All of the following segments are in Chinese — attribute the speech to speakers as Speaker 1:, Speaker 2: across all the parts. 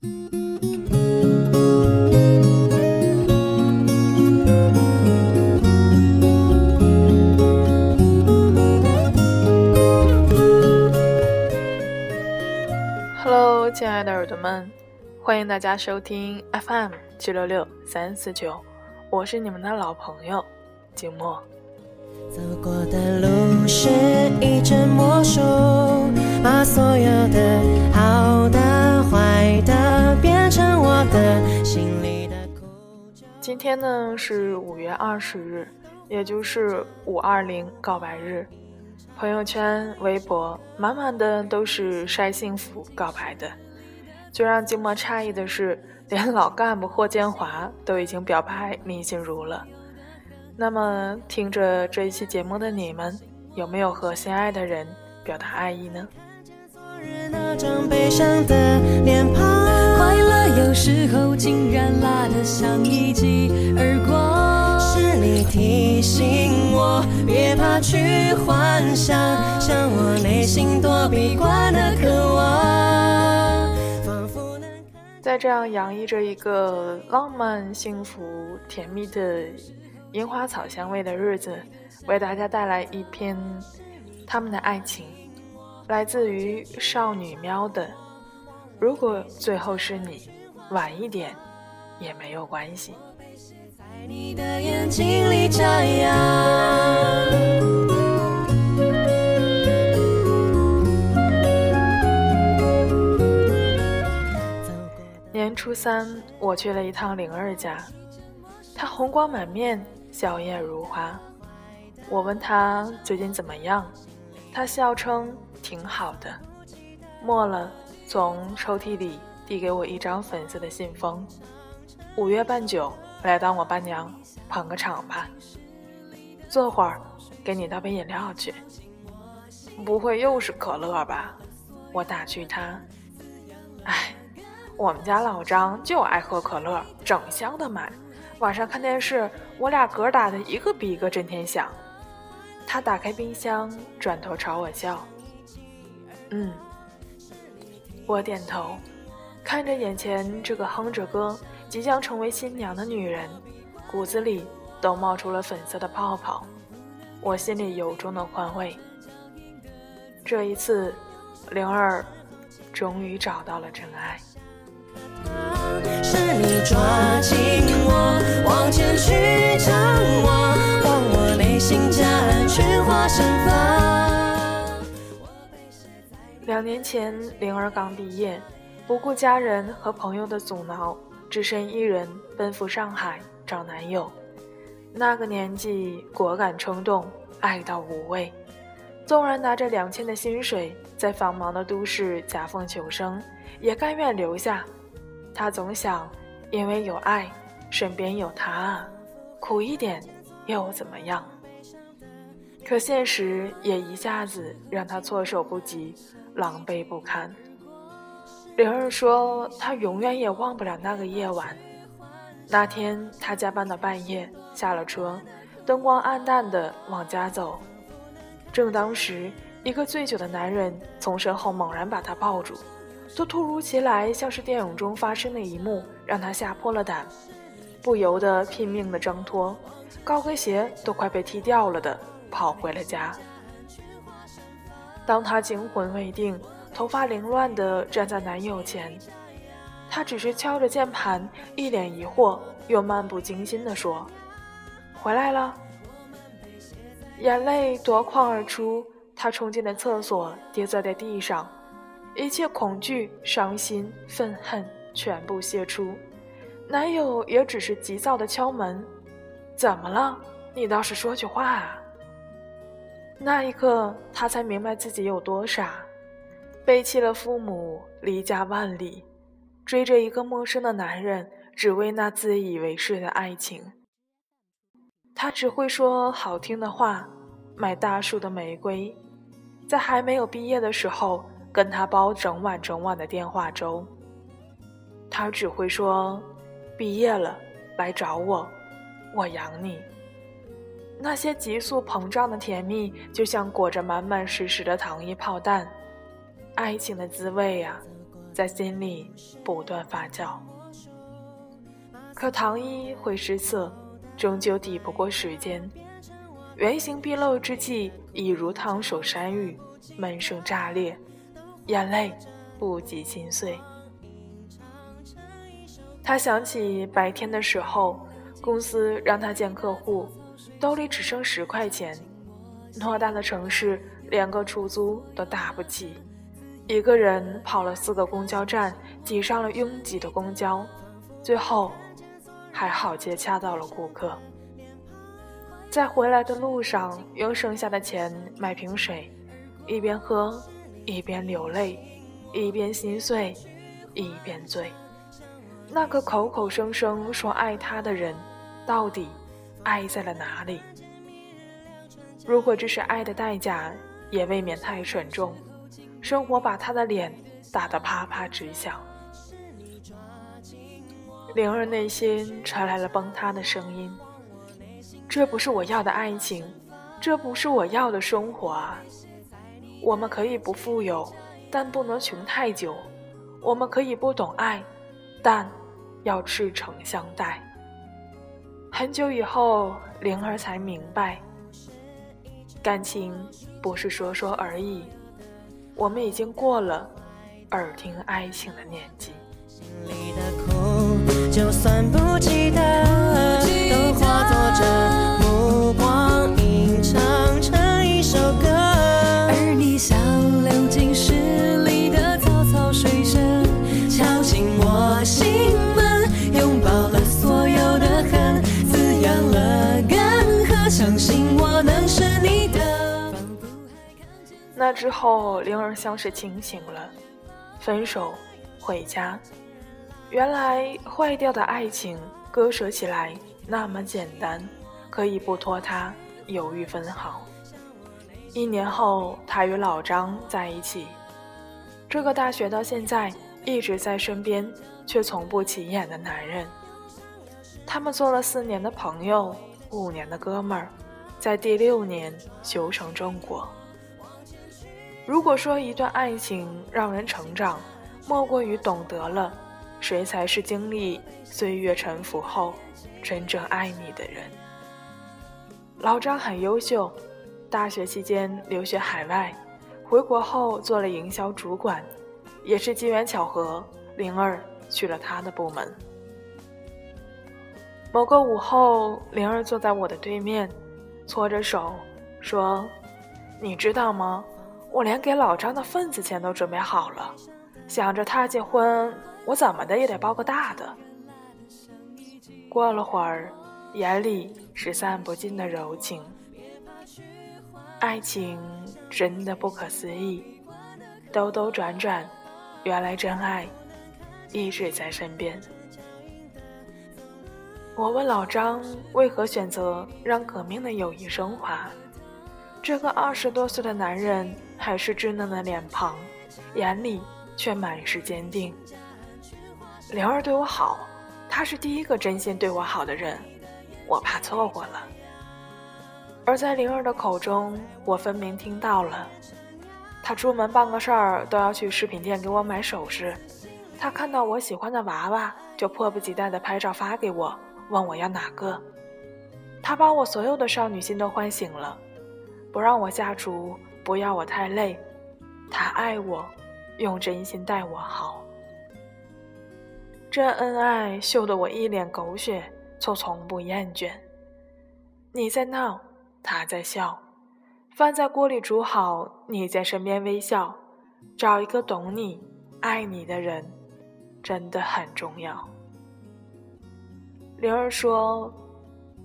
Speaker 1: Hello，亲爱的耳朵们，欢迎大家收听 FM 七六六三四九，我是你们的老朋友景墨。
Speaker 2: 走过的路是一阵魔术，把所有的好的、坏的变成我的心里的苦。
Speaker 1: 今天呢是五月二十日，也就是五二零告白日。朋友圈、微博满满的都是晒幸福告白的。最让静默诧异的是，连老干部霍建华都已经表白林心如了。那么，听着这一期节目的你们，有没有和心爱的人表达爱意呢？
Speaker 2: 张悲伤的脸庞，
Speaker 3: 快乐有时候竟然辣得像一记耳光。
Speaker 2: 是你提醒我别怕去幻想，像我内心多闭关的渴望，仿佛能看。
Speaker 1: 在这样洋溢着一个浪漫、幸福、甜蜜的樱花草香味的日子，为大家带来一篇他们的爱情，来自于少女喵的。如果最后是你，晚一点也没有关系。
Speaker 2: 在你的眼睛里眨呀。
Speaker 1: 年初三，我去了一趟灵儿家，她红光满面，笑靥如花。我问她最近怎么样，她笑称挺好的。末了，从抽屉里递给我一张粉色的信封。五月半九，来当我伴娘，捧个场吧。坐会儿，给你倒杯饮料去。不会又是可乐吧？我打趣他。哎。我们家老张就爱喝可乐，整箱的买。晚上看电视，我俩嗝打的一个比一个震天响。他打开冰箱，转头朝我笑。嗯，我点头，看着眼前这个哼着歌、即将成为新娘的女人，骨子里都冒出了粉色的泡泡。我心里由衷的宽慰。这一次，灵儿终于找到了真爱。
Speaker 2: 是你抓紧我，往前去张望，让我内心夹岸群花盛放。
Speaker 1: 两年前，灵儿刚毕业，不顾家人和朋友的阻挠，只身一人奔赴上海找男友。那个年纪，果敢冲动，爱到无畏。纵然拿着两千的薪水，在繁忙的都市夹缝求生，也甘愿留下。他总想，因为有爱，身边有他，苦一点又怎么样？可现实也一下子让他措手不及，狼狈不堪。灵儿说，她永远也忘不了那个夜晚。那天她加班到半夜，下了车，灯光暗淡的往家走。正当时，一个醉酒的男人从身后猛然把她抱住。这突如其来，像是电影中发生的一幕，让她吓破了胆，不由得拼命的挣脱，高跟鞋都快被踢掉了的跑回了家。当她惊魂未定，头发凌乱的站在男友前，他只是敲着键盘，一脸疑惑，又漫不经心地说：“回来了。”眼泪夺眶而出，她冲进了厕所，跌坐在地上。一切恐惧、伤心、愤恨全部泄出，男友也只是急躁的敲门：“怎么了？你倒是说句话啊！”那一刻，她才明白自己有多傻，背弃了父母，离家万里，追着一个陌生的男人，只为那自以为是的爱情。她只会说好听的话，买大束的玫瑰，在还没有毕业的时候。跟他煲整晚整晚的电话粥，他只会说：“毕业了，来找我，我养你。”那些急速膨胀的甜蜜，就像裹着满满实实的糖衣炮弹。爱情的滋味呀，在心里不断发酵。可糖衣会失色，终究抵不过时间。原形毕露之际，已如烫手山芋，闷声炸裂，眼泪不及心碎。他想起白天的时候，公司让他见客户，兜里只剩十块钱。偌大的城市，连个出租都打不起，一个人跑了四个公交站，挤上了拥挤的公交，最后。还好接洽到了顾客，在回来的路上用剩下的钱买瓶水，一边喝一边流泪，一边心碎一边醉。那个口口声声说爱他的人，到底爱在了哪里？如果这是爱的代价，也未免太沉重。生活把他的脸打得啪啪直响。灵儿内心传来了崩塌的声音：“这不是我要的爱情，这不是我要的生活啊！我们可以不富有，但不能穷太久；我们可以不懂爱，但要赤诚相待。”很久以后，灵儿才明白，感情不是说说而已，我们已经过了耳听爱情的年纪。心里的苦就算不记得，之后，灵儿像是清醒了，分手，回家。原来坏掉的爱情割舍起来那么简单，可以不拖沓，犹豫分毫。一年后，他与老张在一起。这个大学到现在一直在身边却从不起眼的男人，他们做了四年的朋友，五年的哥们儿，在第六年修成正果。如果说一段爱情让人成长，莫过于懂得了。谁才是经历岁月沉浮后真正爱你的人？老张很优秀，大学期间留学海外，回国后做了营销主管，也是机缘巧合，灵儿去了他的部门。某个午后，灵儿坐在我的对面，搓着手说：“你知道吗？我连给老张的份子钱都准备好了，想着他结婚。”我怎么的也得包个大的。过了会儿，眼里是散不尽的柔情。爱情真的不可思议，兜兜转转，原来真爱一直在身边。我问老张为何选择让革命的友谊升华，这个二十多岁的男人还是稚嫩的脸庞，眼里却满是坚定。灵儿对我好，他是第一个真心对我好的人，我怕错过了。而在灵儿的口中，我分明听到了，他出门办个事儿都要去饰品店给我买首饰，他看到我喜欢的娃娃就迫不及待地拍照发给我，问我要哪个。他把我所有的少女心都唤醒了，不让我下厨，不要我太累，他爱我，用真心待我好。这恩爱秀得我一脸狗血，却从不厌倦。你在闹，他在笑，饭在锅里煮好，你在身边微笑。找一个懂你、爱你的人，真的很重要。灵儿说：“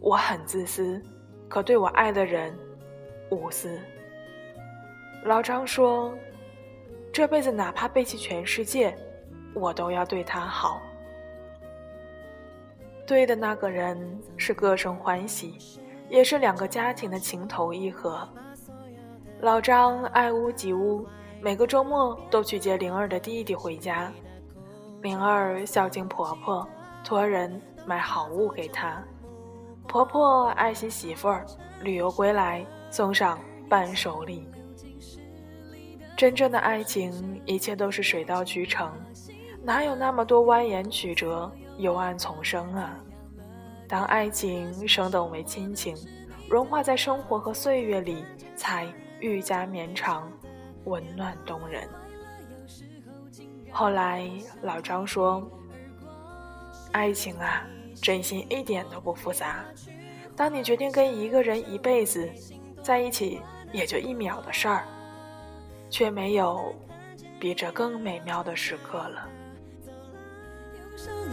Speaker 1: 我很自私，可对我爱的人无私。”老张说：“这辈子哪怕背弃全世界。”我都要对他好。对的那个人是各生欢喜，也是两个家庭的情投意合。老张爱屋及乌，每个周末都去接灵儿的弟弟回家。灵儿孝敬婆婆，托人买好物给她。婆婆爱惜媳妇儿，旅游归来送上伴手礼。真正的爱情，一切都是水到渠成，哪有那么多蜿蜒曲折、幽暗丛生啊？当爱情升等为亲情，融化在生活和岁月里，才愈加绵长、温暖动人。后来老张说：“爱情啊，真心一点都不复杂。当你决定跟一个人一辈子在一起，也就一秒的事儿。”却没有比这更美妙的时刻了。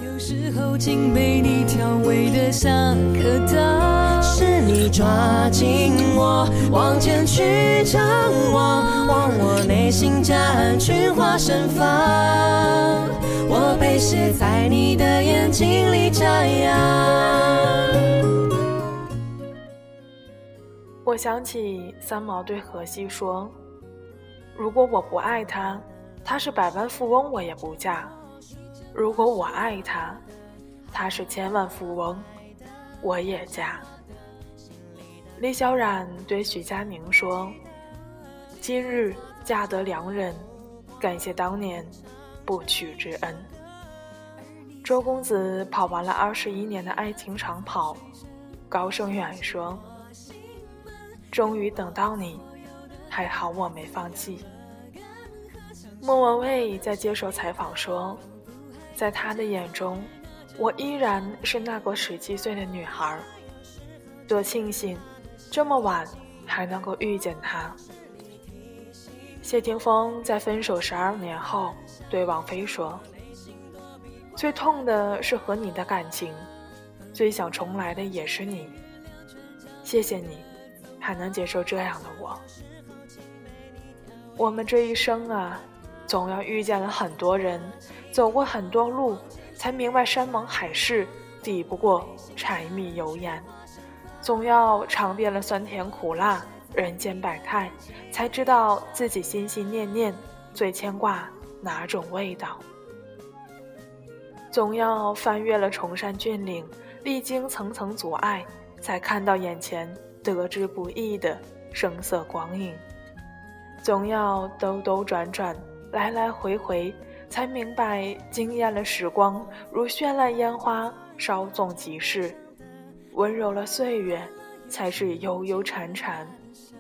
Speaker 3: 有时候竟被你调味的像颗糖，
Speaker 2: 是你抓紧我往前去张望，望我内心夹岸群花盛放，我被写在你的眼睛里眨样。
Speaker 1: 我想起三毛对荷西说。如果我不爱他，他是百万富翁，我也不嫁；如果我爱他，他是千万富翁，我也嫁。李小冉对许佳宁说：“今日嫁得良人，感谢当年不娶之恩。”周公子跑完了二十一年的爱情长跑，高胜远说：“终于等到你。”还好我没放弃。莫文蔚在接受采访说，在他的眼中，我依然是那个十七岁的女孩。多庆幸，这么晚还能够遇见他。谢霆锋在分手十二年后对王菲说：“最痛的是和你的感情，最想重来的也是你。谢谢你，还能接受这样的我。”我们这一生啊，总要遇见了很多人，走过很多路，才明白山盟海誓抵不过柴米油盐；总要尝遍了酸甜苦辣、人间百态，才知道自己心心念念最牵挂哪种味道；总要翻越了崇山峻岭，历经层层阻碍，才看到眼前得之不易的声色光影。总要兜兜转转，来来回回，才明白惊艳了时光，如绚烂烟花，稍纵即逝；温柔了岁月，才是悠悠缠缠，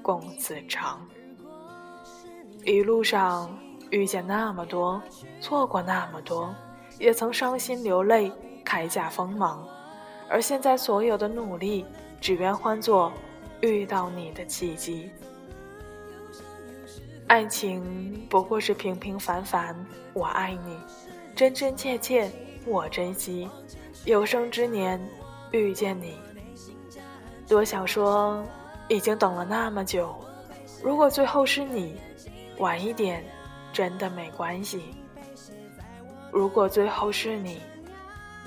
Speaker 1: 共此长。一路上遇见那么多，错过那么多，也曾伤心流泪，铠甲锋芒。而现在所有的努力，只愿换作遇到你的契机。爱情不过是平平凡凡，我爱你，真真切切，我珍惜，有生之年遇见你。多想说，已经等了那么久，如果最后是你，晚一点，真的没关系。如果最后是你，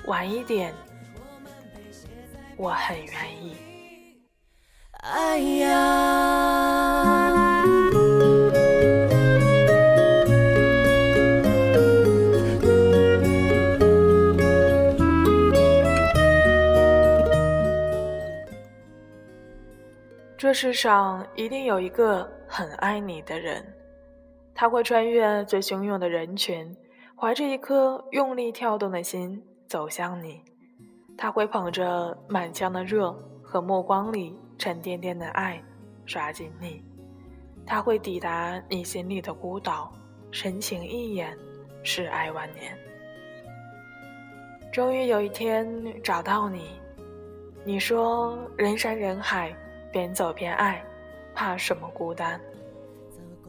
Speaker 1: 晚一点，我很愿意。
Speaker 2: 哎呀。
Speaker 1: 世上一定有一个很爱你的人，他会穿越最汹涌的人群，怀着一颗用力跳动的心走向你。他会捧着满腔的热和目光里沉甸甸的爱抓紧你。他会抵达你心里的孤岛，深情一眼，是爱万年。终于有一天找到你，你说人山人海。边走边爱，怕什么孤单？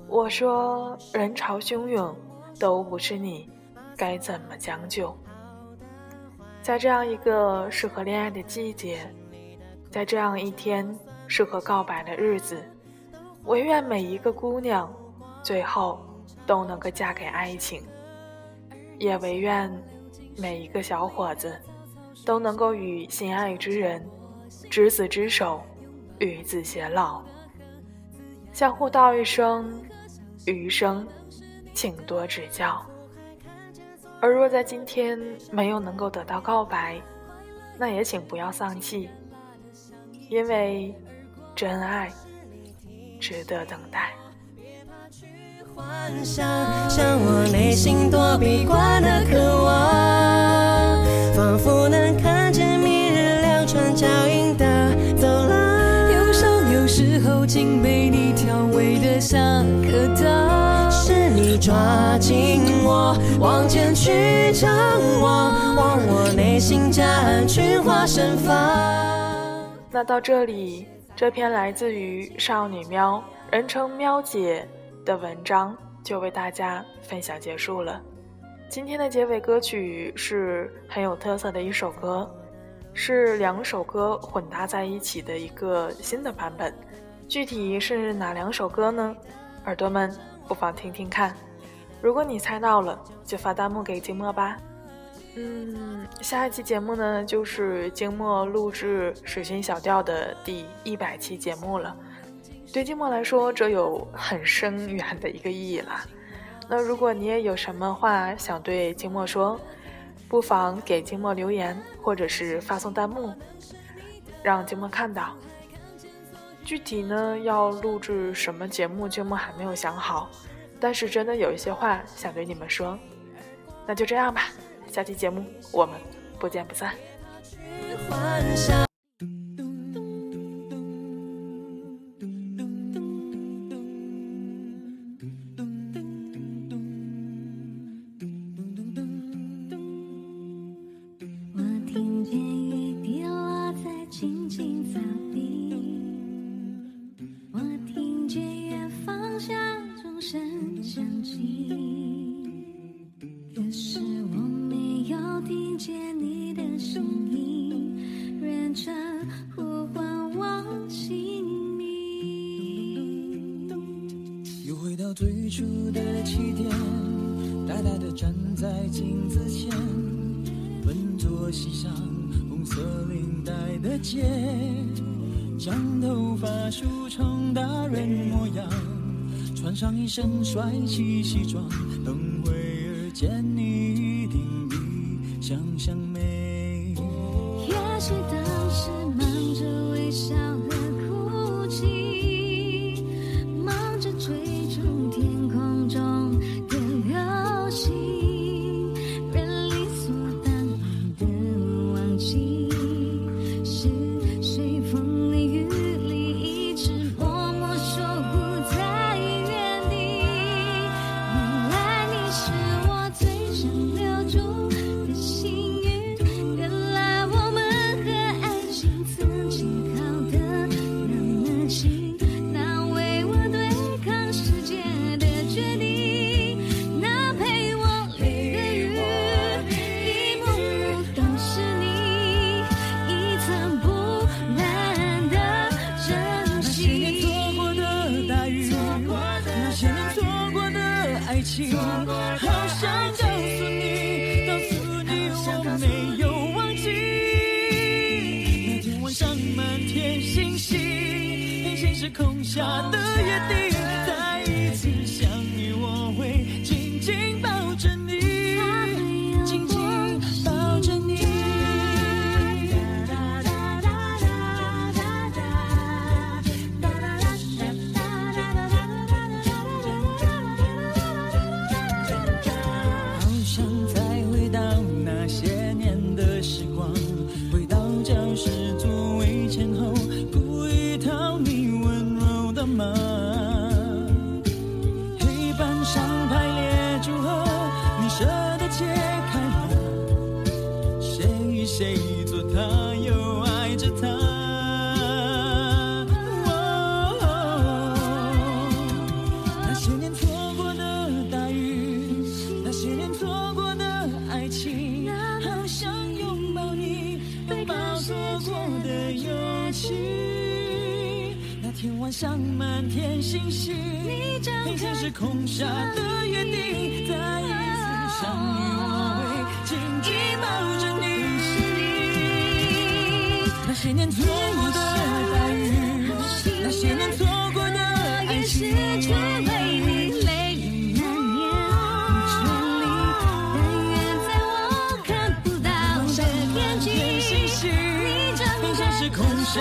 Speaker 1: 我说人潮汹涌，都不是你，该怎么将就？在这样一个适合恋爱的季节，在这样一天适合告白的日子，唯愿每一个姑娘，最后都能够嫁给爱情；也唯愿每一个小伙子，都能够与心爱之人执子之手。与子偕老，相互道一声余生，请多指教。而若在今天没有能够得到告白，那也请不要丧气，因为真爱值得等待。
Speaker 2: 幻想，像我内心躲闭惯的渴望，仿佛能看见明日两串脚印
Speaker 3: 时候竟被你调味的像颗糖。
Speaker 2: 是你抓紧我，往前去张望，望我内心夹岸群花盛放。
Speaker 1: 那到这里，这篇来自于少女喵，人称喵姐的文章就为大家分享结束了。今天的结尾歌曲是很有特色的一首歌，是两首歌混搭在一起的一个新的版本。具体是哪两首歌呢？耳朵们不妨听听看。如果你猜到了，就发弹幕给静默吧。嗯，下一期节目呢，就是静默录制《水星小调》的第一百期节目了。对静默来说，这有很深远的一个意义啦。那如果你也有什么话想对静默说，不妨给静默留言，或者是发送弹幕，让静默看到。具体呢，要录制什么节目，节目还没有想好。但是真的有一些话想对你们说，那就这样吧。下期节目我们不见不散。
Speaker 2: 幻想
Speaker 4: 最初的起点，呆呆地站在镜子前，笨拙系上红色领带的结，将头发梳成大人模样，穿上一身帅气西装，等会儿见你一定比想象美。
Speaker 5: 时空
Speaker 4: 下的约定，再一次相遇，我会紧紧抱着你。那些年错过的大雨，那些年错过的爱情。
Speaker 5: 却为你泪流满面，不全力，但愿在我看不到的天际，你张开
Speaker 4: 是空下